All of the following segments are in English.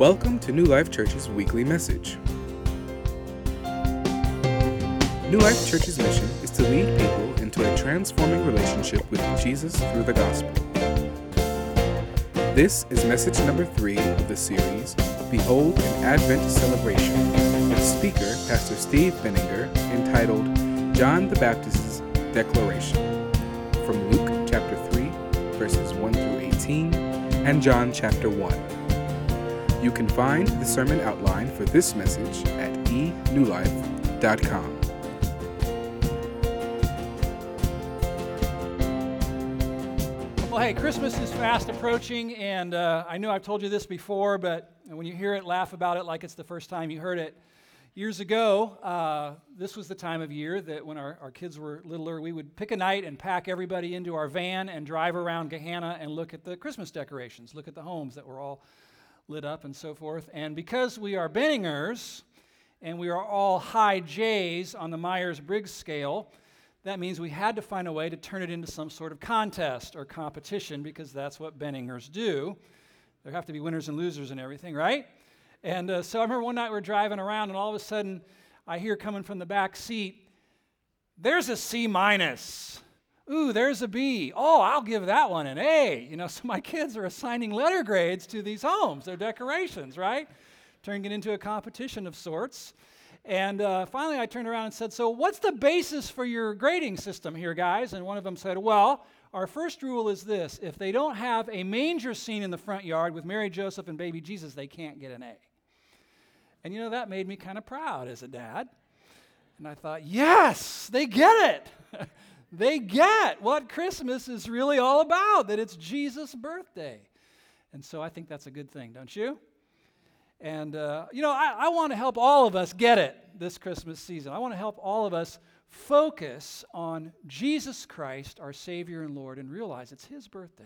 Welcome to New Life Church's weekly message. New Life Church's mission is to lead people into a transforming relationship with Jesus through the gospel. This is message number three of the series, Behold an Advent Celebration, with speaker Pastor Steve Benninger, entitled John the Baptist's Declaration, from Luke chapter 3, verses 1 through 18, and John chapter 1. You can find the sermon outline for this message at enewlife.com. Well, hey, Christmas is fast approaching, and uh, I know I've told you this before, but when you hear it, laugh about it like it's the first time you heard it. Years ago, uh, this was the time of year that when our, our kids were littler, we would pick a night and pack everybody into our van and drive around Gahanna and look at the Christmas decorations, look at the homes that were all lit up and so forth. And because we are Benningers and we are all high J's on the Myers Briggs scale, that means we had to find a way to turn it into some sort of contest or competition because that's what Benningers do. There have to be winners and losers and everything, right? And uh, so I remember one night we are driving around, and all of a sudden I hear coming from the back seat, there's a C minus. Ooh, there's a B. Oh, I'll give that one an A. You know, so my kids are assigning letter grades to these homes, their decorations, right? Turning it into a competition of sorts. And uh, finally, I turned around and said, So, what's the basis for your grading system here, guys? And one of them said, Well, our first rule is this if they don't have a manger scene in the front yard with Mary, Joseph, and baby Jesus, they can't get an A. And you know, that made me kind of proud as a dad. And I thought, yes, they get it. they get what Christmas is really all about, that it's Jesus' birthday. And so I think that's a good thing, don't you? And, uh, you know, I, I want to help all of us get it this Christmas season. I want to help all of us focus on Jesus Christ, our Savior and Lord, and realize it's His birthday.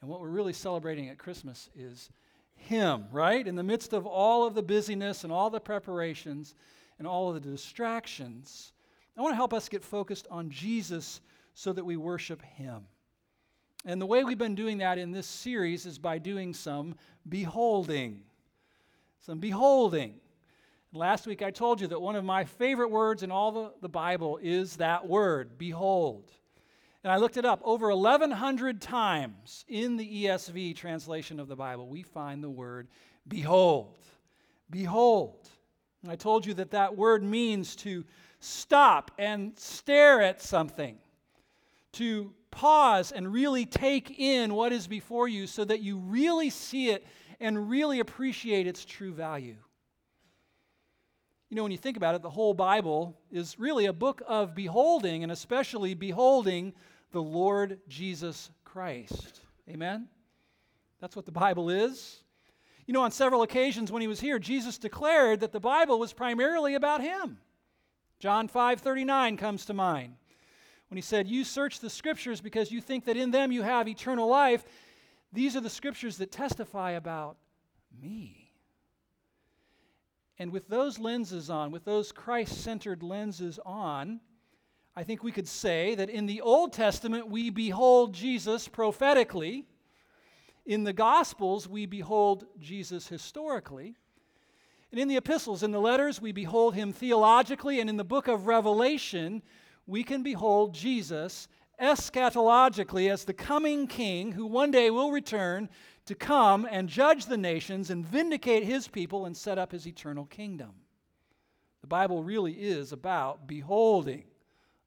And what we're really celebrating at Christmas is him, right? In the midst of all of the busyness and all the preparations and all of the distractions, I want to help us get focused on Jesus so that we worship Him. And the way we've been doing that in this series is by doing some beholding. Some beholding. Last week I told you that one of my favorite words in all the, the Bible is that word, behold. And I looked it up. Over 1,100 times in the ESV translation of the Bible, we find the word behold. Behold. And I told you that that word means to stop and stare at something, to pause and really take in what is before you so that you really see it and really appreciate its true value. You know, when you think about it, the whole Bible is really a book of beholding, and especially beholding the Lord Jesus Christ. Amen? That's what the Bible is. You know, on several occasions when he was here, Jesus declared that the Bible was primarily about him. John 5:39 comes to mind. When he said, "You search the scriptures because you think that in them you have eternal life. These are the scriptures that testify about me." And with those lenses on, with those Christ centered lenses on, I think we could say that in the Old Testament we behold Jesus prophetically. In the Gospels we behold Jesus historically. And in the epistles, in the letters, we behold him theologically. And in the book of Revelation, we can behold Jesus eschatologically as the coming king who one day will return to come and judge the nations and vindicate his people and set up his eternal kingdom. The Bible really is about beholding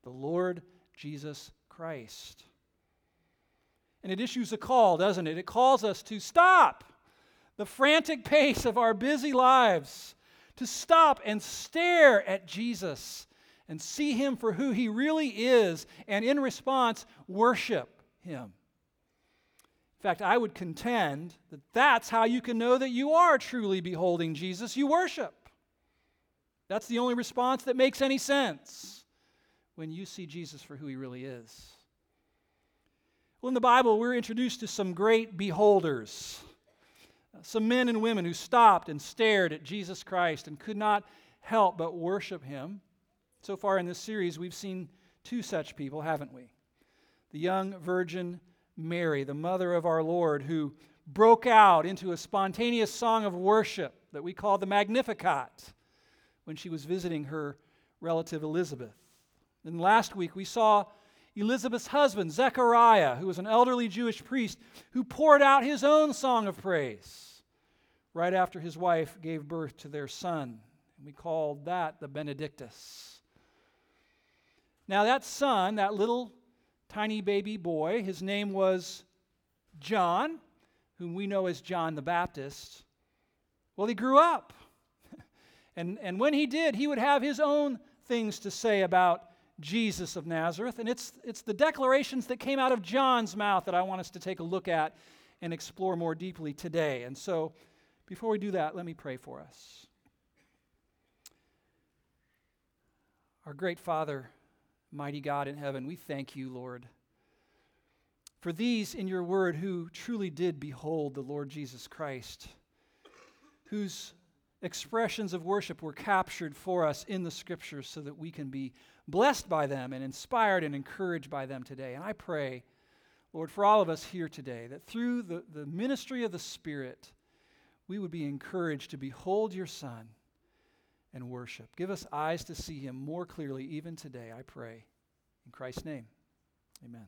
the Lord Jesus Christ. And it issues a call, doesn't it? It calls us to stop the frantic pace of our busy lives, to stop and stare at Jesus and see him for who he really is, and in response, worship him. In fact, I would contend that that's how you can know that you are truly beholding Jesus. You worship. That's the only response that makes any sense when you see Jesus for who he really is. Well, in the Bible, we're introduced to some great beholders, some men and women who stopped and stared at Jesus Christ and could not help but worship him. So far in this series, we've seen two such people, haven't we? The young virgin Mary, the mother of our Lord, who broke out into a spontaneous song of worship that we call the Magnificat when she was visiting her relative Elizabeth. And last week we saw Elizabeth's husband, Zechariah, who was an elderly Jewish priest, who poured out his own song of praise right after his wife gave birth to their son. We called that the Benedictus. Now, that son, that little tiny baby boy, his name was John, whom we know as John the Baptist. Well, he grew up. and, and when he did, he would have his own things to say about Jesus of Nazareth. And it's, it's the declarations that came out of John's mouth that I want us to take a look at and explore more deeply today. And so, before we do that, let me pray for us. Our great Father, mighty God in heaven, we thank you, Lord, for these in your word who truly did behold the Lord Jesus Christ, whose expressions of worship were captured for us in the scriptures so that we can be blessed by them and inspired and encouraged by them today. And I pray, Lord, for all of us here today, that through the, the ministry of the Spirit, we would be encouraged to behold your Son and worship. Give us eyes to see him more clearly even today, I pray. In Christ's name, amen.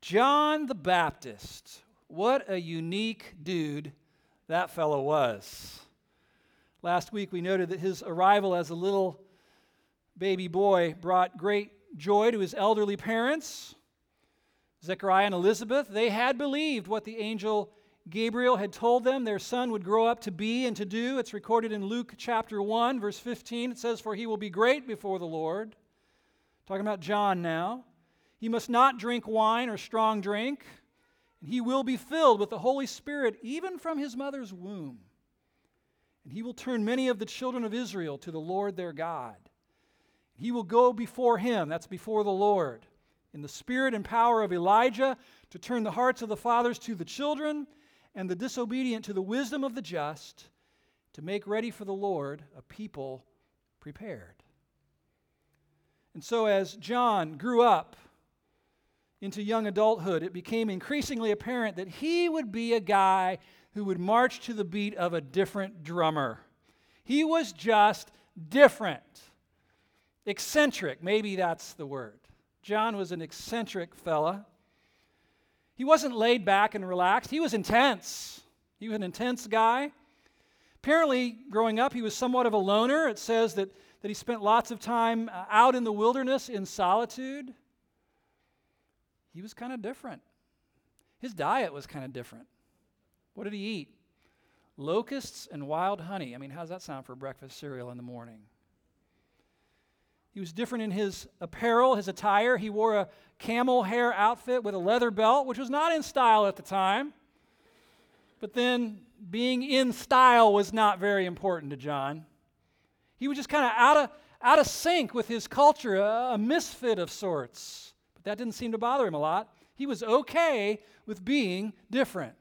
John the Baptist. What a unique dude that fellow was. Last week we noted that his arrival as a little baby boy brought great joy to his elderly parents. Zechariah and Elizabeth, they had believed what the angel Gabriel had told them their son would grow up to be and to do. It's recorded in Luke chapter 1, verse 15. It says, For he will be great before the Lord. Talking about John now. He must not drink wine or strong drink, and he will be filled with the Holy Spirit even from his mother's womb. And he will turn many of the children of Israel to the Lord their God. He will go before him, that's before the Lord, in the spirit and power of Elijah to turn the hearts of the fathers to the children and the disobedient to the wisdom of the just, to make ready for the Lord a people prepared. And so, as John grew up into young adulthood, it became increasingly apparent that he would be a guy who would march to the beat of a different drummer. He was just different, eccentric, maybe that's the word. John was an eccentric fella. He wasn't laid back and relaxed, he was intense. He was an intense guy. Apparently, growing up, he was somewhat of a loner. It says that, that he spent lots of time uh, out in the wilderness in solitude. He was kind of different. His diet was kind of different. What did he eat? Locusts and wild honey. I mean, how's that sound for breakfast cereal in the morning? He was different in his apparel, his attire. He wore a camel hair outfit with a leather belt, which was not in style at the time. But then being in style was not very important to John. He was just kind of out of, out of sync with his culture, a, a misfit of sorts. But that didn't seem to bother him a lot. He was okay with being different.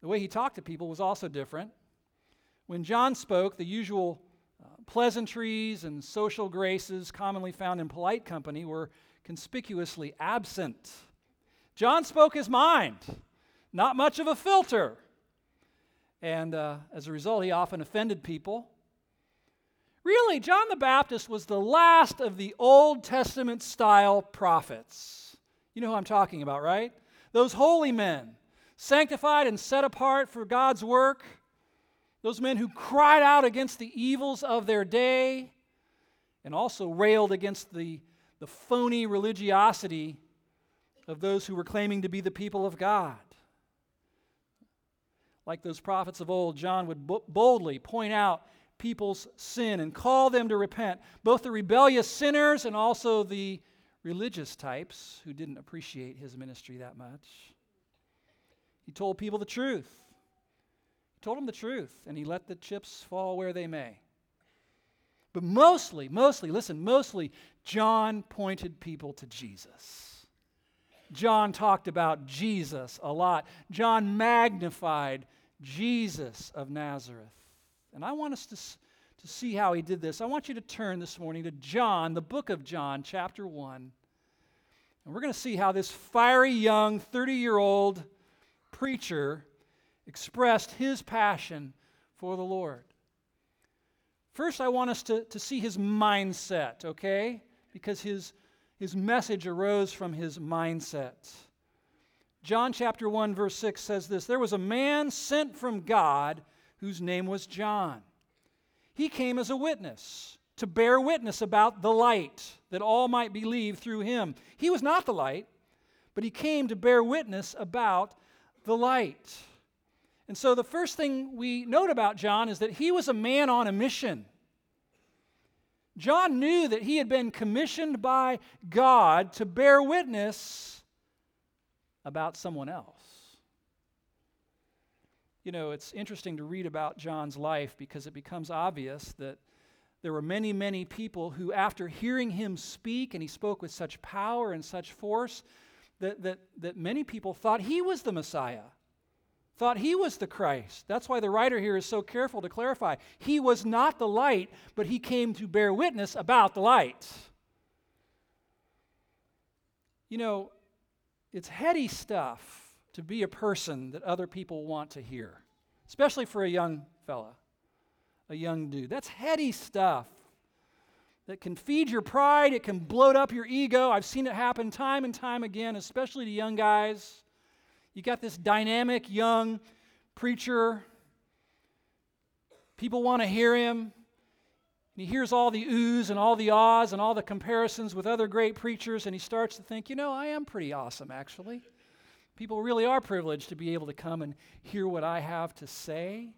The way he talked to people was also different. When John spoke, the usual pleasantries and social graces commonly found in polite company were conspicuously absent. John spoke his mind, not much of a filter. And uh, as a result, he often offended people. Really, John the Baptist was the last of the Old Testament style prophets. You know who I'm talking about, right? Those holy men, sanctified and set apart for God's work those men who cried out against the evils of their day and also railed against the, the phony religiosity of those who were claiming to be the people of God. Like those prophets of old, John would boldly point out people's sin and call them to repent, both the rebellious sinners and also the religious types who didn't appreciate his ministry that much. He told people the truth told him the truth, and he let the chips fall where they may. But mostly, mostly, listen, mostly, John pointed people to Jesus. John talked about Jesus a lot. John magnified Jesus of Nazareth. And I want us to, to see how he did this. I want you to turn this morning to John, the book of John, chapter 1. And we're going to see how this fiery young 30 year old preacher expressed his passion for the Lord. First, I want us to, to see his mindset, okay? Because his, his message arose from his mindset. John chapter 1, verse 6 says this There was a man sent from God whose name was John. He came as a witness to bear witness about the light, that all might believe through him. He was not the light, but he came to bear witness about the light. And so the first thing we note about John is that he was a man on a mission. John knew that he had been commissioned by God to bear witness about someone else. You know, it's interesting to read about John's life because it becomes obvious that there were many, many people who, after hearing him speak, and he spoke with such power and such force, that, that, that many people thought he was the Messiah, thought he was the Christ. That's why the writer here is so careful to clarify. He was not the light, but he came to bear witness about the light. You know, it's heady stuff to be a person that other people want to hear, especially for a young fella a young dude. That's heady stuff that can feed your pride, it can bloat up your ego. I've seen it happen time and time again, especially to young guys. You got this dynamic young preacher. People want to hear him. He hears all the oohs and all the ahs and all the comparisons with other great preachers, and he starts to think, you know, I am pretty awesome, actually. People really are privileged to be able to come and hear what I have to say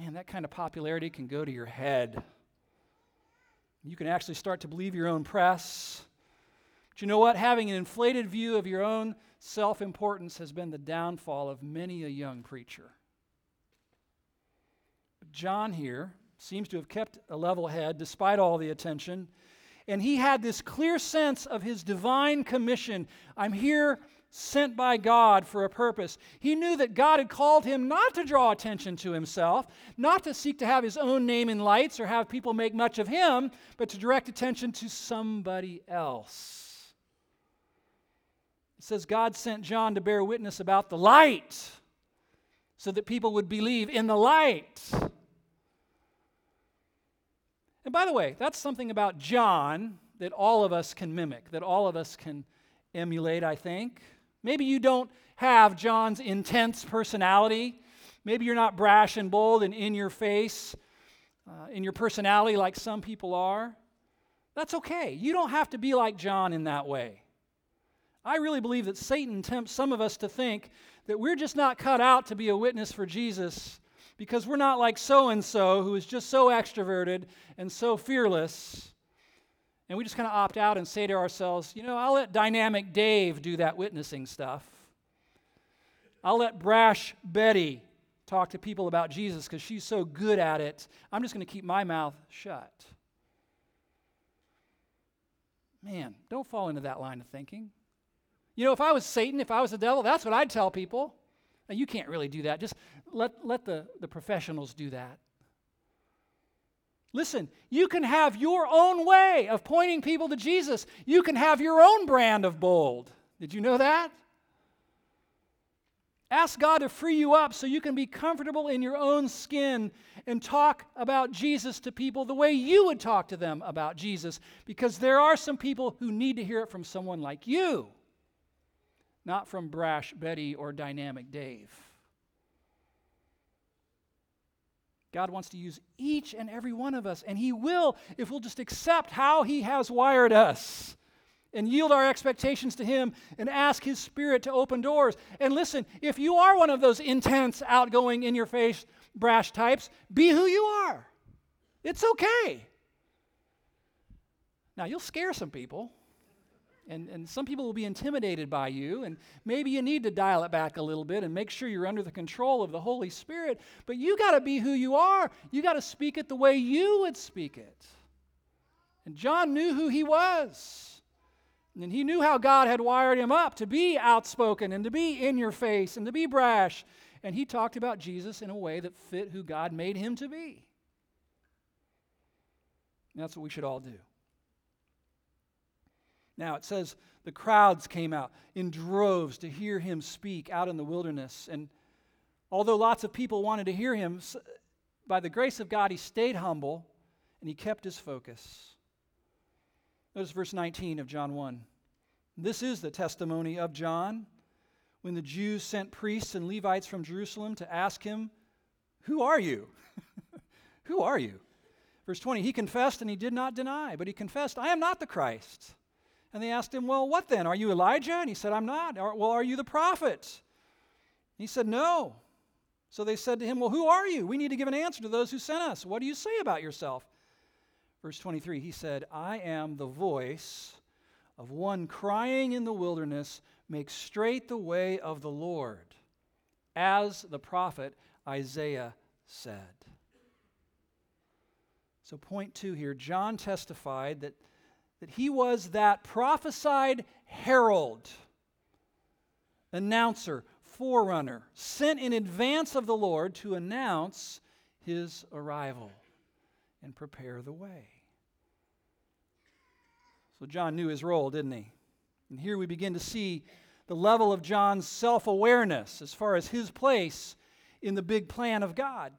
man, that kind of popularity can go to your head. You can actually start to believe your own press. You know what? Having an inflated view of your own self importance has been the downfall of many a young preacher. John here seems to have kept a level head despite all the attention. And he had this clear sense of his divine commission. I'm here sent by God for a purpose. He knew that God had called him not to draw attention to himself, not to seek to have his own name in lights or have people make much of him, but to direct attention to somebody else. It says God sent John to bear witness about the light so that people would believe in the light. And by the way, that's something about John that all of us can mimic, that all of us can emulate, I think. Maybe you don't have John's intense personality. Maybe you're not brash and bold and in your face uh, in your personality like some people are. That's okay. You don't have to be like John in that way. I really believe that Satan tempts some of us to think that we're just not cut out to be a witness for Jesus because we're not like so and so who is just so extroverted and so fearless and we just kind of opt out and say to ourselves, you know, I'll let dynamic Dave do that witnessing stuff. I'll let brash Betty talk to people about Jesus because she's so good at it. I'm just going to keep my mouth shut. Man, don't fall into that line of thinking. You know, if I was Satan, if I was the devil, that's what I'd tell people. Now, you can't really do that. Just let, let the, the professionals do that. Listen, you can have your own way of pointing people to Jesus. You can have your own brand of bold. Did you know that? Ask God to free you up so you can be comfortable in your own skin and talk about Jesus to people the way you would talk to them about Jesus, because there are some people who need to hear it from someone like you, not from brash Betty or dynamic Dave. God wants to use each and every one of us, and He will if we'll just accept how He has wired us and yield our expectations to Him and ask His Spirit to open doors. And listen, if you are one of those intense, outgoing, in your face, brash types, be who you are. It's okay. Now, you'll scare some people and, and some people will be intimidated by you, and maybe you need to dial it back a little bit and make sure you're under the control of the Holy Spirit. But you got to be who you are. You got to speak it the way you would speak it. And John knew who he was. And he knew how God had wired him up to be outspoken and to be in your face and to be brash. And he talked about Jesus in a way that fit who God made him to be. And that's what we should all do. Now it says the crowds came out in droves to hear him speak out in the wilderness. And although lots of people wanted to hear him, by the grace of God, he stayed humble and he kept his focus. Notice verse 19 of John 1. This is the testimony of John when the Jews sent priests and Levites from Jerusalem to ask him, Who are you? Who are you? Verse 20, he confessed and he did not deny, but he confessed, I am not the Christ. And they asked him, Well, what then? Are you Elijah? And he said, I'm not. Well, are you the prophet? He said, No. So they said to him, Well, who are you? We need to give an answer to those who sent us. What do you say about yourself? Verse 23, he said, I am the voice of one crying in the wilderness, Make straight the way of the Lord, as the prophet Isaiah said. So, point two here John testified that, that he was that prophesied herald, announcer, forerunner, sent in advance of the Lord to announce his arrival and prepare the way. So, John knew his role, didn't he? And here we begin to see the level of John's self awareness as far as his place in the big plan of God.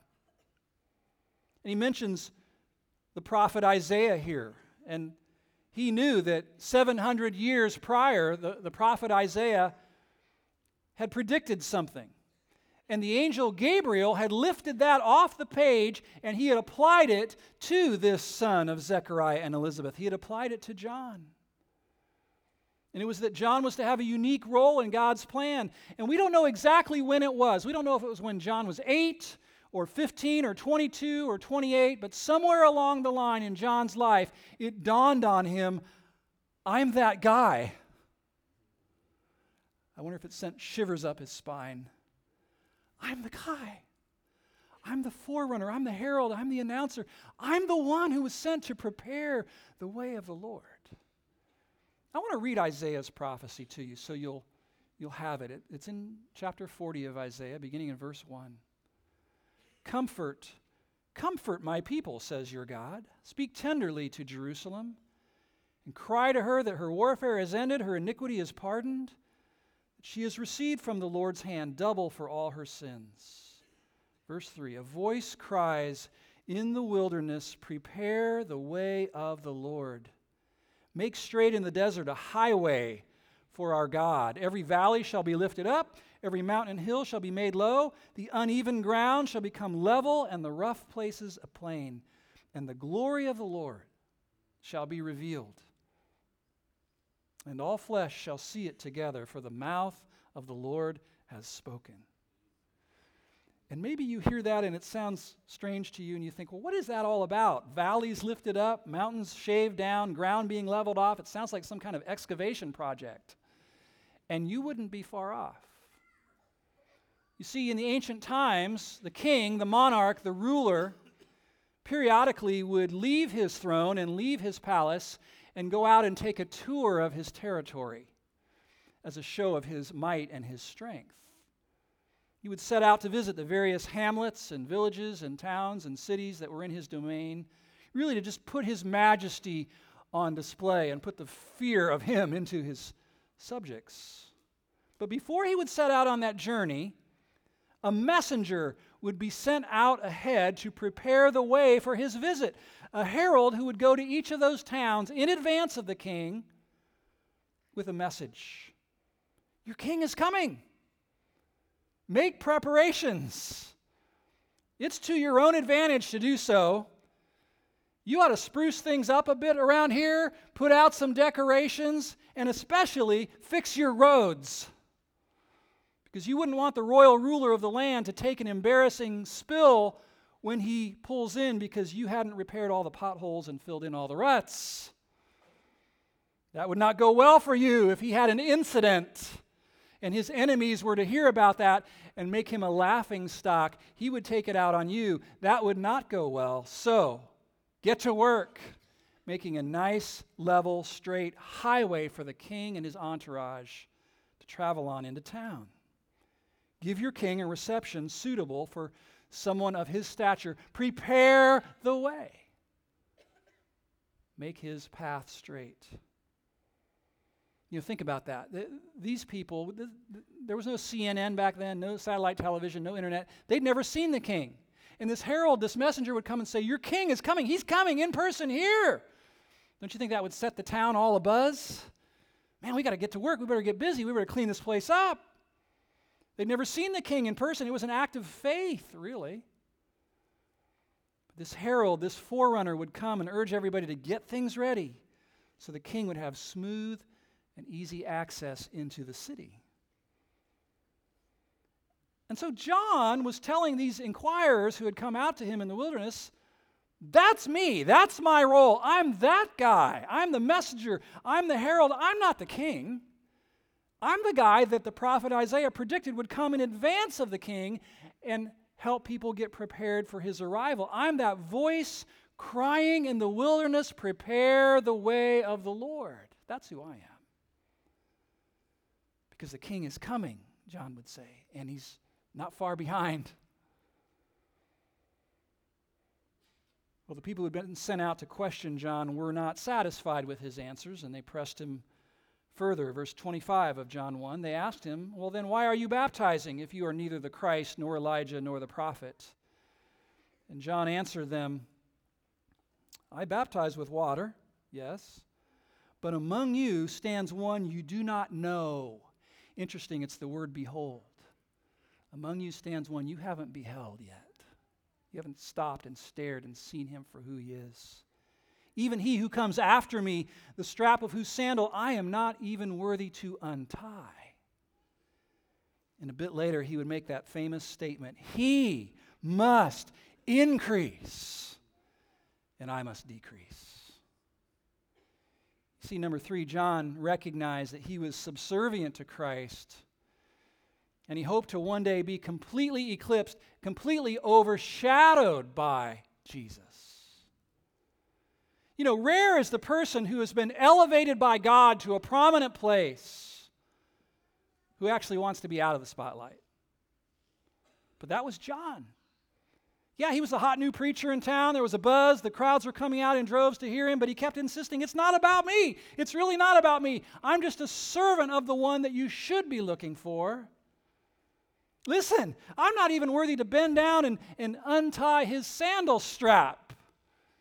And he mentions the prophet Isaiah here. And he knew that 700 years prior, the, the prophet Isaiah had predicted something. And the angel Gabriel had lifted that off the page and he had applied it to this son of Zechariah and Elizabeth. He had applied it to John. And it was that John was to have a unique role in God's plan. And we don't know exactly when it was. We don't know if it was when John was eight or 15 or 22 or 28, but somewhere along the line in John's life, it dawned on him I'm that guy. I wonder if it sent shivers up his spine. I'm the guy. I'm the forerunner. I'm the herald. I'm the announcer. I'm the one who was sent to prepare the way of the Lord. I want to read Isaiah's prophecy to you so you'll, you'll have it. it. It's in chapter 40 of Isaiah, beginning in verse 1. Comfort, comfort my people, says your God. Speak tenderly to Jerusalem and cry to her that her warfare is ended, her iniquity is pardoned, that she has received from the Lord's hand double for all her sins. Verse 3 A voice cries in the wilderness, Prepare the way of the Lord. Make straight in the desert a highway our God. Every valley shall be lifted up, every mountain and hill shall be made low, the uneven ground shall become level, and the rough places a plain. And the glory of the Lord shall be revealed. And all flesh shall see it together, for the mouth of the Lord has spoken. And maybe you hear that and it sounds strange to you, and you think, well, what is that all about? Valleys lifted up, mountains shaved down, ground being leveled off. It sounds like some kind of excavation project. And you wouldn't be far off. You see, in the ancient times, the king, the monarch, the ruler, periodically would leave his throne and leave his palace and go out and take a tour of his territory as a show of his might and his strength. He would set out to visit the various hamlets and villages and towns and cities that were in his domain, really to just put his majesty on display and put the fear of him into his subjects. But before he would set out on that journey, a messenger would be sent out ahead to prepare the way for his visit. A herald who would go to each of those towns in advance of the king with a message Your king is coming. Make preparations. It's to your own advantage to do so. You ought to spruce things up a bit around here, put out some decorations, and especially fix your roads. Because you wouldn't want the royal ruler of the land to take an embarrassing spill when he pulls in because you hadn't repaired all the potholes and filled in all the ruts. That would not go well for you if he had an incident and his enemies were to hear about that and make him a laughing stock, he would take it out on you. That would not go well. So, get to work making a nice, level, straight highway for the king and his entourage to travel on into town. Give your king a reception suitable for someone of his stature. Prepare the way. Make his path straight. You know, think about that. These people, there was no CNN back then, no satellite television, no internet. They'd never seen the king. And this herald, this messenger would come and say, Your king is coming. He's coming in person here. Don't you think that would set the town all abuzz? Man, we got to get to work. We better get busy. We better clean this place up. They'd never seen the king in person. It was an act of faith, really. But This herald, this forerunner, would come and urge everybody to get things ready so the king would have smooth and easy access into the city. And so John was telling these inquirers who had come out to him in the wilderness that's me. That's my role. I'm that guy. I'm the messenger. I'm the herald. I'm not the king. I'm the guy that the prophet Isaiah predicted would come in advance of the king and help people get prepared for his arrival. I'm that voice crying in the wilderness, prepare the way of the Lord. That's who I am. Because the king is coming, John would say, and he's not far behind. Well, the people who had been sent out to question John were not satisfied with his answers, and they pressed him further. Verse 25 of John 1 they asked him, Well, then why are you baptizing if you are neither the Christ, nor Elijah, nor the prophet? And John answered them, I baptize with water, yes, but among you stands one you do not know. Interesting, it's the word behold. Among you stands one you haven't beheld yet. You haven't stopped and stared and seen him for who he is. Even he who comes after me, the strap of whose sandal I am not even worthy to untie. And a bit later, he would make that famous statement He must increase, and I must decrease. See, number three, John recognized that he was subservient to Christ and he hoped to one day be completely eclipsed, completely overshadowed by Jesus. You know, rare is the person who has been elevated by God to a prominent place who actually wants to be out of the spotlight. But that was John. Yeah, he was a hot new preacher in town. There was a buzz. The crowds were coming out in droves to hear him, but he kept insisting, It's not about me. It's really not about me. I'm just a servant of the one that you should be looking for. Listen, I'm not even worthy to bend down and, and untie his sandal strap,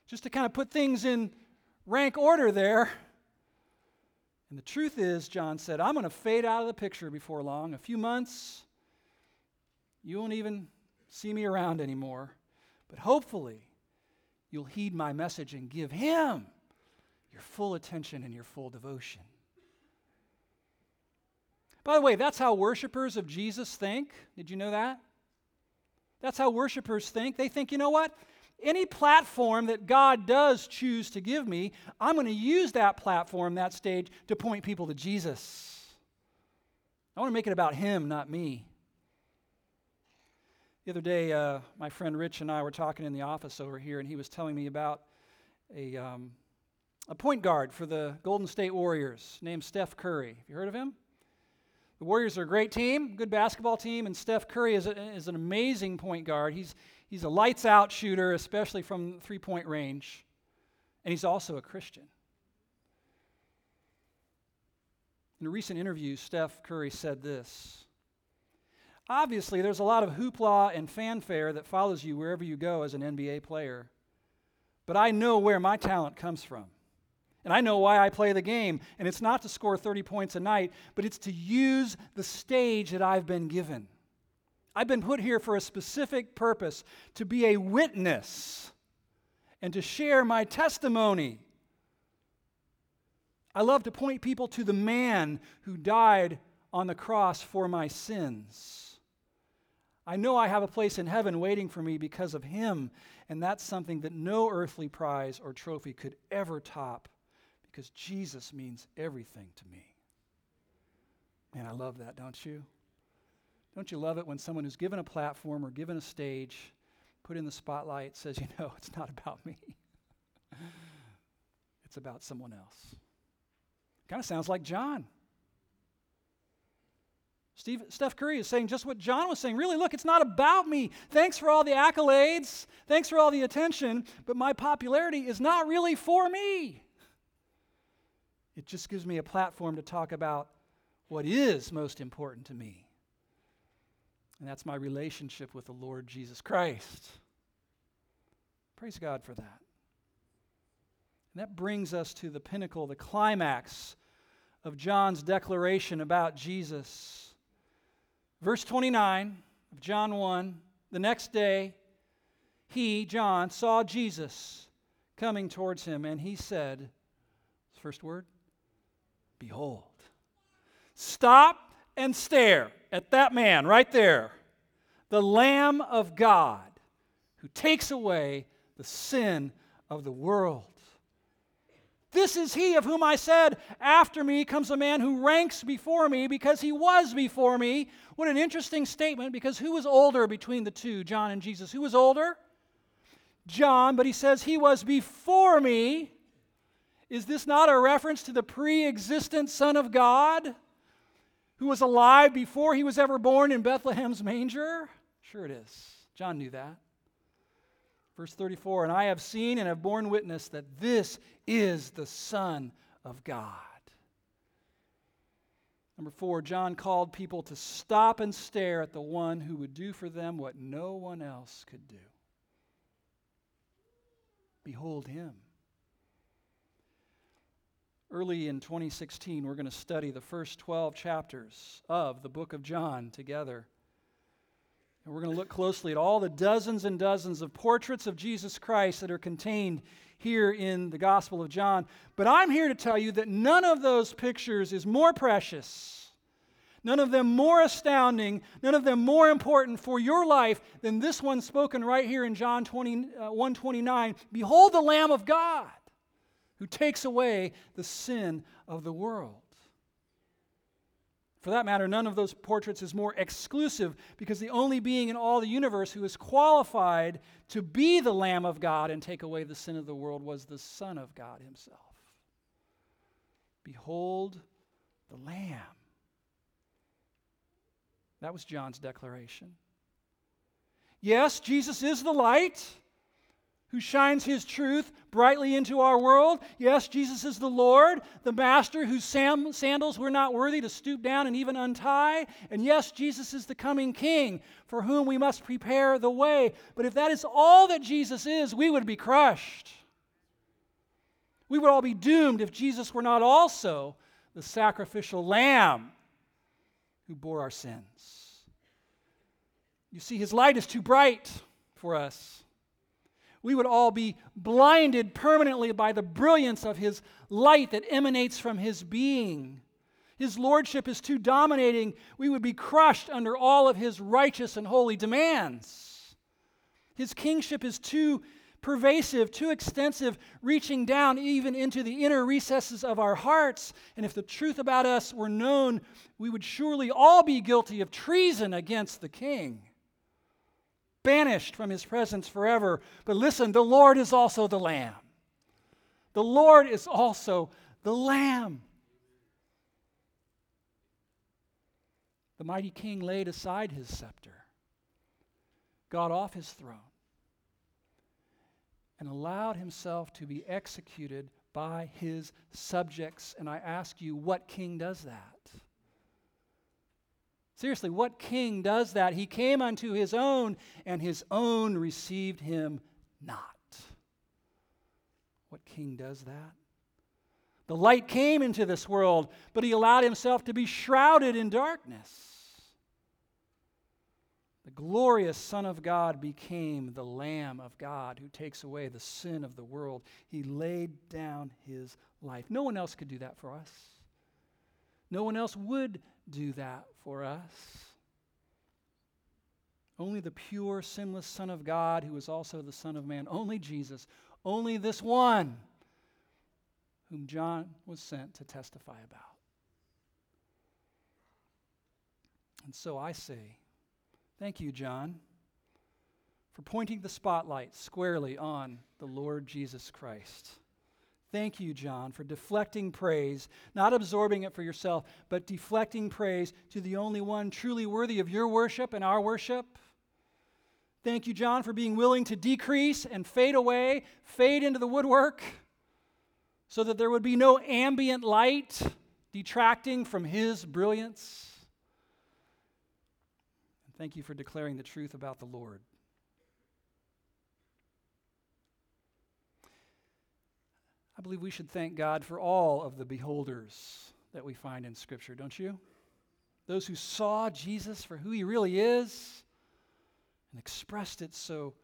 just to kind of put things in rank order there. And the truth is, John said, I'm going to fade out of the picture before long. A few months, you won't even see me around anymore. But hopefully, you'll heed my message and give him your full attention and your full devotion. By the way, that's how worshipers of Jesus think. Did you know that? That's how worshipers think. They think, you know what? Any platform that God does choose to give me, I'm going to use that platform, that stage, to point people to Jesus. I want to make it about Him, not me. The other day, uh, my friend Rich and I were talking in the office over here, and he was telling me about a, um, a point guard for the Golden State Warriors named Steph Curry. Have you heard of him? The Warriors are a great team, good basketball team, and Steph Curry is, a, is an amazing point guard. He's, he's a lights out shooter, especially from three point range, and he's also a Christian. In a recent interview, Steph Curry said this Obviously, there's a lot of hoopla and fanfare that follows you wherever you go as an NBA player, but I know where my talent comes from. And I know why I play the game. And it's not to score 30 points a night, but it's to use the stage that I've been given. I've been put here for a specific purpose to be a witness and to share my testimony. I love to point people to the man who died on the cross for my sins. I know I have a place in heaven waiting for me because of him, and that's something that no earthly prize or trophy could ever top because Jesus means everything to me. Man, I love that, don't you? Don't you love it when someone who's given a platform or given a stage, put in the spotlight, says, you know, it's not about me, it's about someone else? Kind of sounds like John. Steve, Steph Curry is saying just what John was saying. Really, look, it's not about me. Thanks for all the accolades. Thanks for all the attention. But my popularity is not really for me. It just gives me a platform to talk about what is most important to me. And that's my relationship with the Lord Jesus Christ. Praise God for that. And that brings us to the pinnacle, the climax of John's declaration about Jesus. Verse 29 of John 1 The next day, he, John, saw Jesus coming towards him, and he said, First word, Behold. Stop and stare at that man right there, the Lamb of God who takes away the sin of the world. This is he of whom I said, After me comes a man who ranks before me because he was before me. What an interesting statement because who was older between the two, John and Jesus? Who was older? John, but he says he was before me. Is this not a reference to the pre existent Son of God who was alive before he was ever born in Bethlehem's manger? Sure, it is. John knew that. Verse 34 And I have seen and have borne witness that this is the Son of God. Number four, John called people to stop and stare at the one who would do for them what no one else could do. Behold him. Early in 2016, we're going to study the first 12 chapters of the book of John together. And we're going to look closely at all the dozens and dozens of portraits of Jesus Christ that are contained here in the Gospel of John. But I'm here to tell you that none of those pictures is more precious, none of them more astounding, none of them more important for your life than this one spoken right here in John 20, uh, 129. Behold the Lamb of God who takes away the sin of the world. For that matter, none of those portraits is more exclusive because the only being in all the universe who is qualified to be the Lamb of God and take away the sin of the world was the Son of God himself. Behold the Lamb. That was John's declaration. Yes, Jesus is the light who shines his truth brightly into our world. Yes, Jesus is the Lord, the Master whose sam- sandals we're not worthy to stoop down and even untie. And yes, Jesus is the coming King for whom we must prepare the way. But if that is all that Jesus is, we would be crushed. We would all be doomed if Jesus were not also the sacrificial lamb who bore our sins. You see, his light is too bright for us we would all be blinded permanently by the brilliance of his light that emanates from his being. His lordship is too dominating. We would be crushed under all of his righteous and holy demands. His kingship is too pervasive, too extensive, reaching down even into the inner recesses of our hearts. And if the truth about us were known, we would surely all be guilty of treason against the king banished from his presence forever. But listen, the Lord is also the Lamb. The Lord is also the Lamb. The mighty king laid aside his scepter, got off his throne, and allowed himself to be executed by his subjects. And I ask you, what king does that? Seriously, what king does that? He came unto his own, and his own received him not. What king does that? The light came into this world, but he allowed himself to be shrouded in darkness. The glorious Son of God became the Lamb of God who takes away the sin of the world. He laid down his life. No one else could do that for us. No one else would do that for us. Only the pure, sinless Son of God, who is also the Son of Man, only Jesus, only this one whom John was sent to testify about. And so I say, thank you, John, for pointing the spotlight squarely on the Lord Jesus Christ. Thank you, John, for deflecting praise, not absorbing it for yourself, but deflecting praise to the only one truly worthy of your worship and our worship. Thank you, John, for being willing to decrease and fade away, fade into the woodwork, so that there would be no ambient light detracting from His brilliance. And thank you for declaring the truth about the Lord. I believe we should thank God for all of the beholders that we find in Scripture, don't you? Those who saw Jesus for who he really is and expressed it so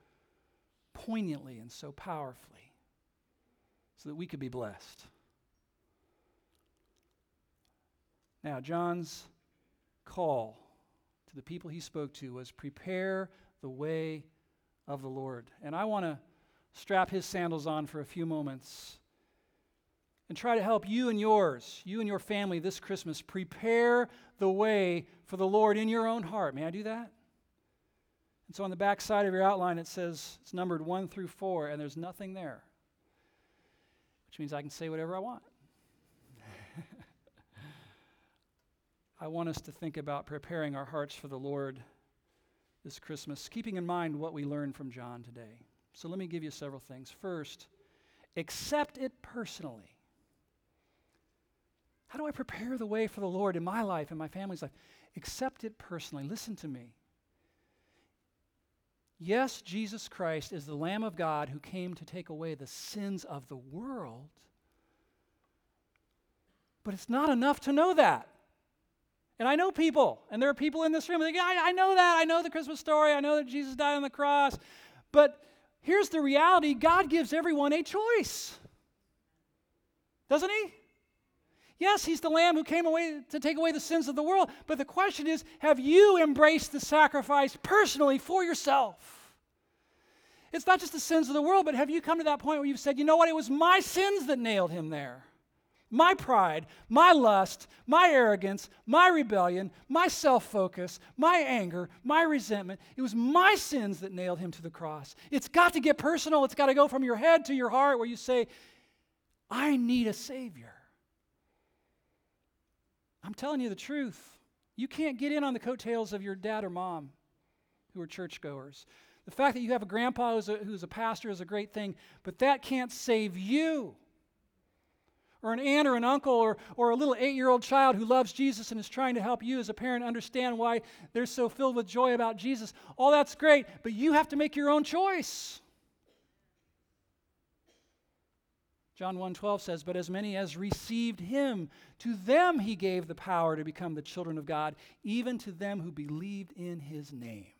poignantly and so powerfully so that we could be blessed. Now, John's call to the people he spoke to was prepare the way of the Lord. And I want to strap his sandals on for a few moments and try to help you and yours, you and your family this Christmas, prepare the way for the Lord in your own heart. May I do that? And so on the back side of your outline, it says it's numbered one through four, and there's nothing there, which means I can say whatever I want. I want us to think about preparing our hearts for the Lord this Christmas, keeping in mind what we learned from John today. So let me give you several things. First, accept it personally. How do I prepare the way for the Lord in my life and my family's life? Accept it personally. Listen to me. Yes, Jesus Christ is the Lamb of God who came to take away the sins of the world. But it's not enough to know that. And I know people, and there are people in this room that I, I know that. I know the Christmas story. I know that Jesus died on the cross. But here's the reality God gives everyone a choice. Doesn't He? Yes, he's the lamb who came away to take away the sins of the world. But the question is have you embraced the sacrifice personally for yourself? It's not just the sins of the world, but have you come to that point where you've said, you know what, it was my sins that nailed him there? My pride, my lust, my arrogance, my rebellion, my self focus, my anger, my resentment. It was my sins that nailed him to the cross. It's got to get personal. It's got to go from your head to your heart where you say, I need a Savior. I'm telling you the truth. You can't get in on the coattails of your dad or mom who are churchgoers. The fact that you have a grandpa who's a, who's a pastor is a great thing, but that can't save you. Or an aunt or an uncle or, or a little eight year old child who loves Jesus and is trying to help you as a parent understand why they're so filled with joy about Jesus. All that's great, but you have to make your own choice. John 1:12 says, "But as many as received him, to them he gave the power to become the children of God, even to them who believed in his name."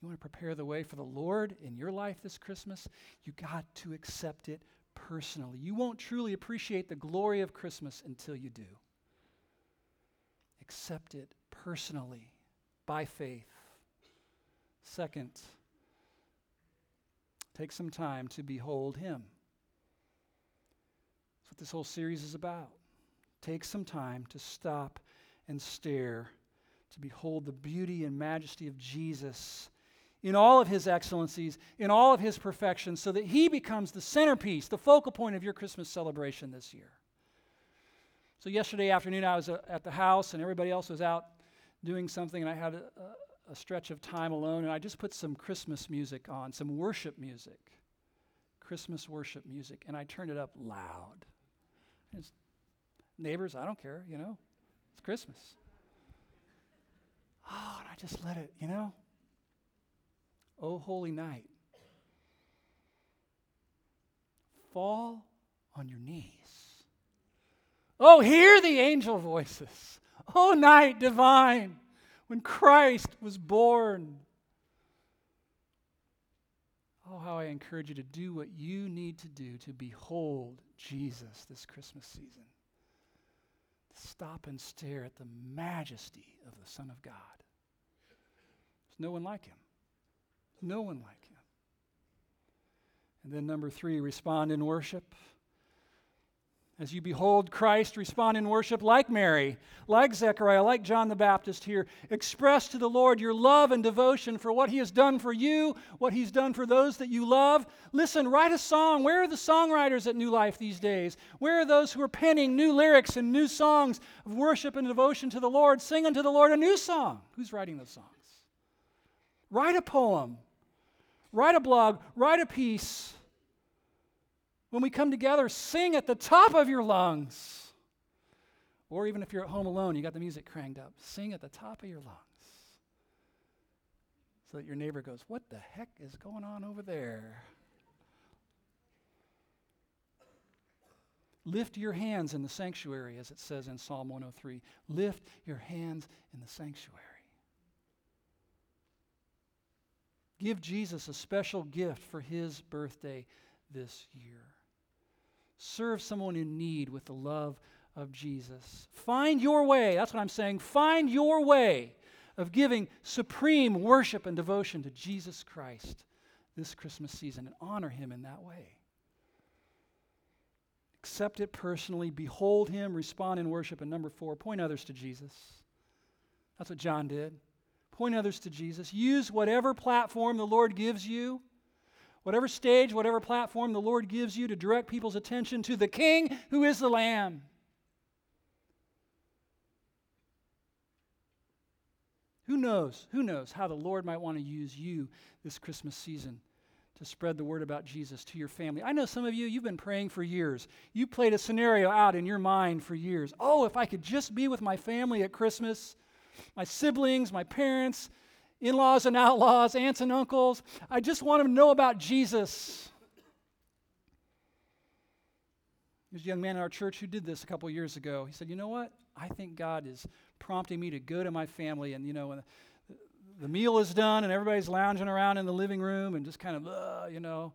You want to prepare the way for the Lord in your life this Christmas? You got to accept it personally. You won't truly appreciate the glory of Christmas until you do. Accept it personally by faith. Second, Take some time to behold Him. That's what this whole series is about. Take some time to stop and stare, to behold the beauty and majesty of Jesus in all of His excellencies, in all of His perfections, so that He becomes the centerpiece, the focal point of your Christmas celebration this year. So, yesterday afternoon, I was uh, at the house, and everybody else was out doing something, and I had a, a stretch of time alone, and I just put some Christmas music on, some worship music, Christmas worship music, and I turned it up loud. It's, neighbors, I don't care, you know, it's Christmas. Oh, and I just let it, you know. Oh, holy night. Fall on your knees. Oh, hear the angel voices. Oh, night divine when Christ was born. Oh, how I encourage you to do what you need to do to behold Jesus this Christmas season. Stop and stare at the majesty of the Son of God. There's no one like him. No one like him. And then, number three, respond in worship. As you behold Christ, respond in worship like Mary, like Zechariah, like John the Baptist here. Express to the Lord your love and devotion for what He has done for you, what He's done for those that you love. Listen, write a song. Where are the songwriters at New Life these days? Where are those who are penning new lyrics and new songs of worship and devotion to the Lord? Sing unto the Lord a new song. Who's writing those songs? Write a poem. write a blog, write a piece. When we come together, sing at the top of your lungs. Or even if you're at home alone, you got the music cranked up, sing at the top of your lungs. So that your neighbor goes, What the heck is going on over there? Lift your hands in the sanctuary, as it says in Psalm 103. Lift your hands in the sanctuary. Give Jesus a special gift for his birthday this year. Serve someone in need with the love of Jesus. Find your way, that's what I'm saying. Find your way of giving supreme worship and devotion to Jesus Christ this Christmas season and honor him in that way. Accept it personally, behold him, respond in worship. And number four, point others to Jesus. That's what John did. Point others to Jesus. Use whatever platform the Lord gives you, whatever stage, whatever platform the Lord gives you to direct people's attention to the King who is the Lamb. Who knows? Who knows how the Lord might want to use you this Christmas season to spread the word about Jesus to your family? I know some of you, you've been praying for years. You played a scenario out in your mind for years. Oh, if I could just be with my family at Christmas my siblings, my parents, in laws and outlaws, aunts and uncles. I just want them to know about Jesus. There's a young man in our church who did this a couple years ago. He said, You know what? I think God is prompting me to go to my family. And, you know, when the, meal is done and everybody's lounging around in the living room and just kind of, uh, you know,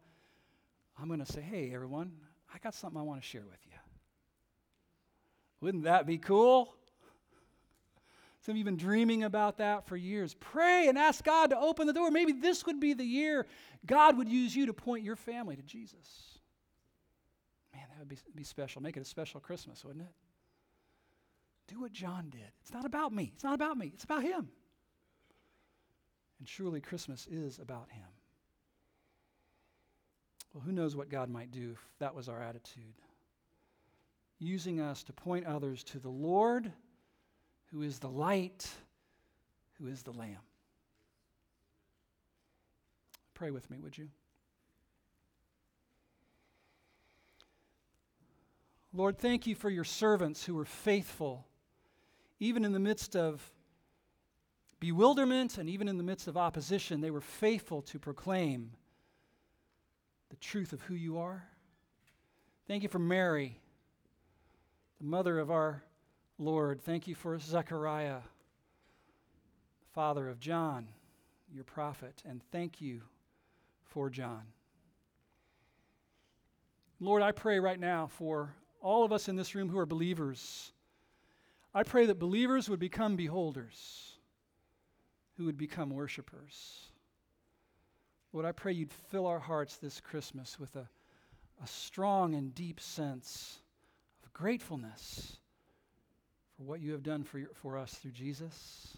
I'm going to say, Hey, everyone, I got something I want to share with you. Wouldn't that be cool? Some of you have been dreaming about that for years. Pray and ask God to open the door. Maybe this would be the year God would use you to point your family to Jesus. Man, that would be, be special. Make it a special Christmas, wouldn't it? Do what John did. It's not about me. It's not about me. It's about him. And surely Christmas is about him. Well, who knows what God might do if that was our attitude? Using us to point others to the Lord who is the light, who is the Lamb. Pray with me, would you? Lord, thank you for your servants who were faithful, even in the midst of bewilderment and even in the midst of opposition. They were faithful to proclaim the truth of who you are. Thank you for Mary, the mother of our Lord, thank you for Zechariah, father of John, your prophet, and thank you for John. Lord, I pray right now for all of us in this room who are believers. I pray that believers would become beholders, who would become worshipers. Lord, I pray you'd fill our hearts this Christmas with a, a strong and deep sense of gratefulness for what you have done for, your, for us through Jesus.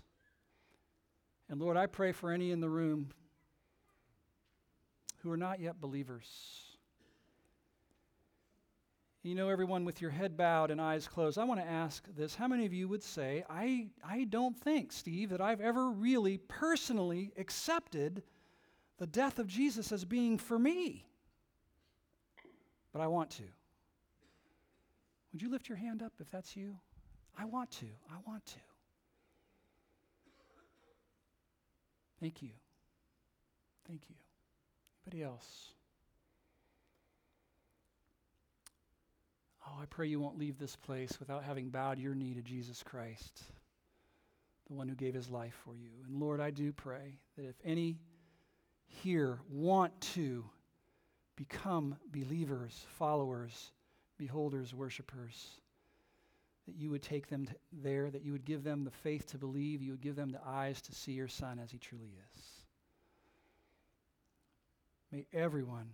And Lord, I pray for any in the room who are not yet believers. You know, everyone with your head bowed and eyes closed, I want to ask this. How many of you would say, I, I don't think, Steve, that I've ever really personally accepted the death of Jesus as being for me? But I want to. Would you lift your hand up if that's you? I want to. I want to. Thank you. Thank you. Anybody else? Oh, I pray you won't leave this place without having bowed your knee to Jesus Christ, the one who gave his life for you. And Lord, I do pray that if any here want to become believers, followers, beholders, worshipers, that you would take them there, that you would give them the faith to believe, you would give them the eyes to see your Son as he truly is. May everyone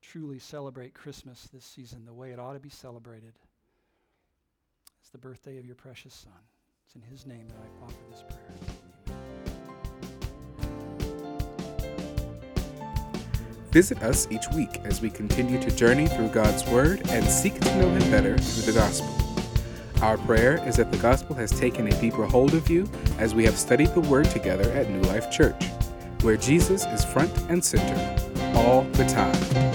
truly celebrate Christmas this season the way it ought to be celebrated. It's the birthday of your precious Son. It's in his name that I offer this prayer. Visit us each week as we continue to journey through God's Word and seek to know Him better through the gospel. Our prayer is that the gospel has taken a deeper hold of you as we have studied the word together at New Life Church. where Jesus is front and center all the time.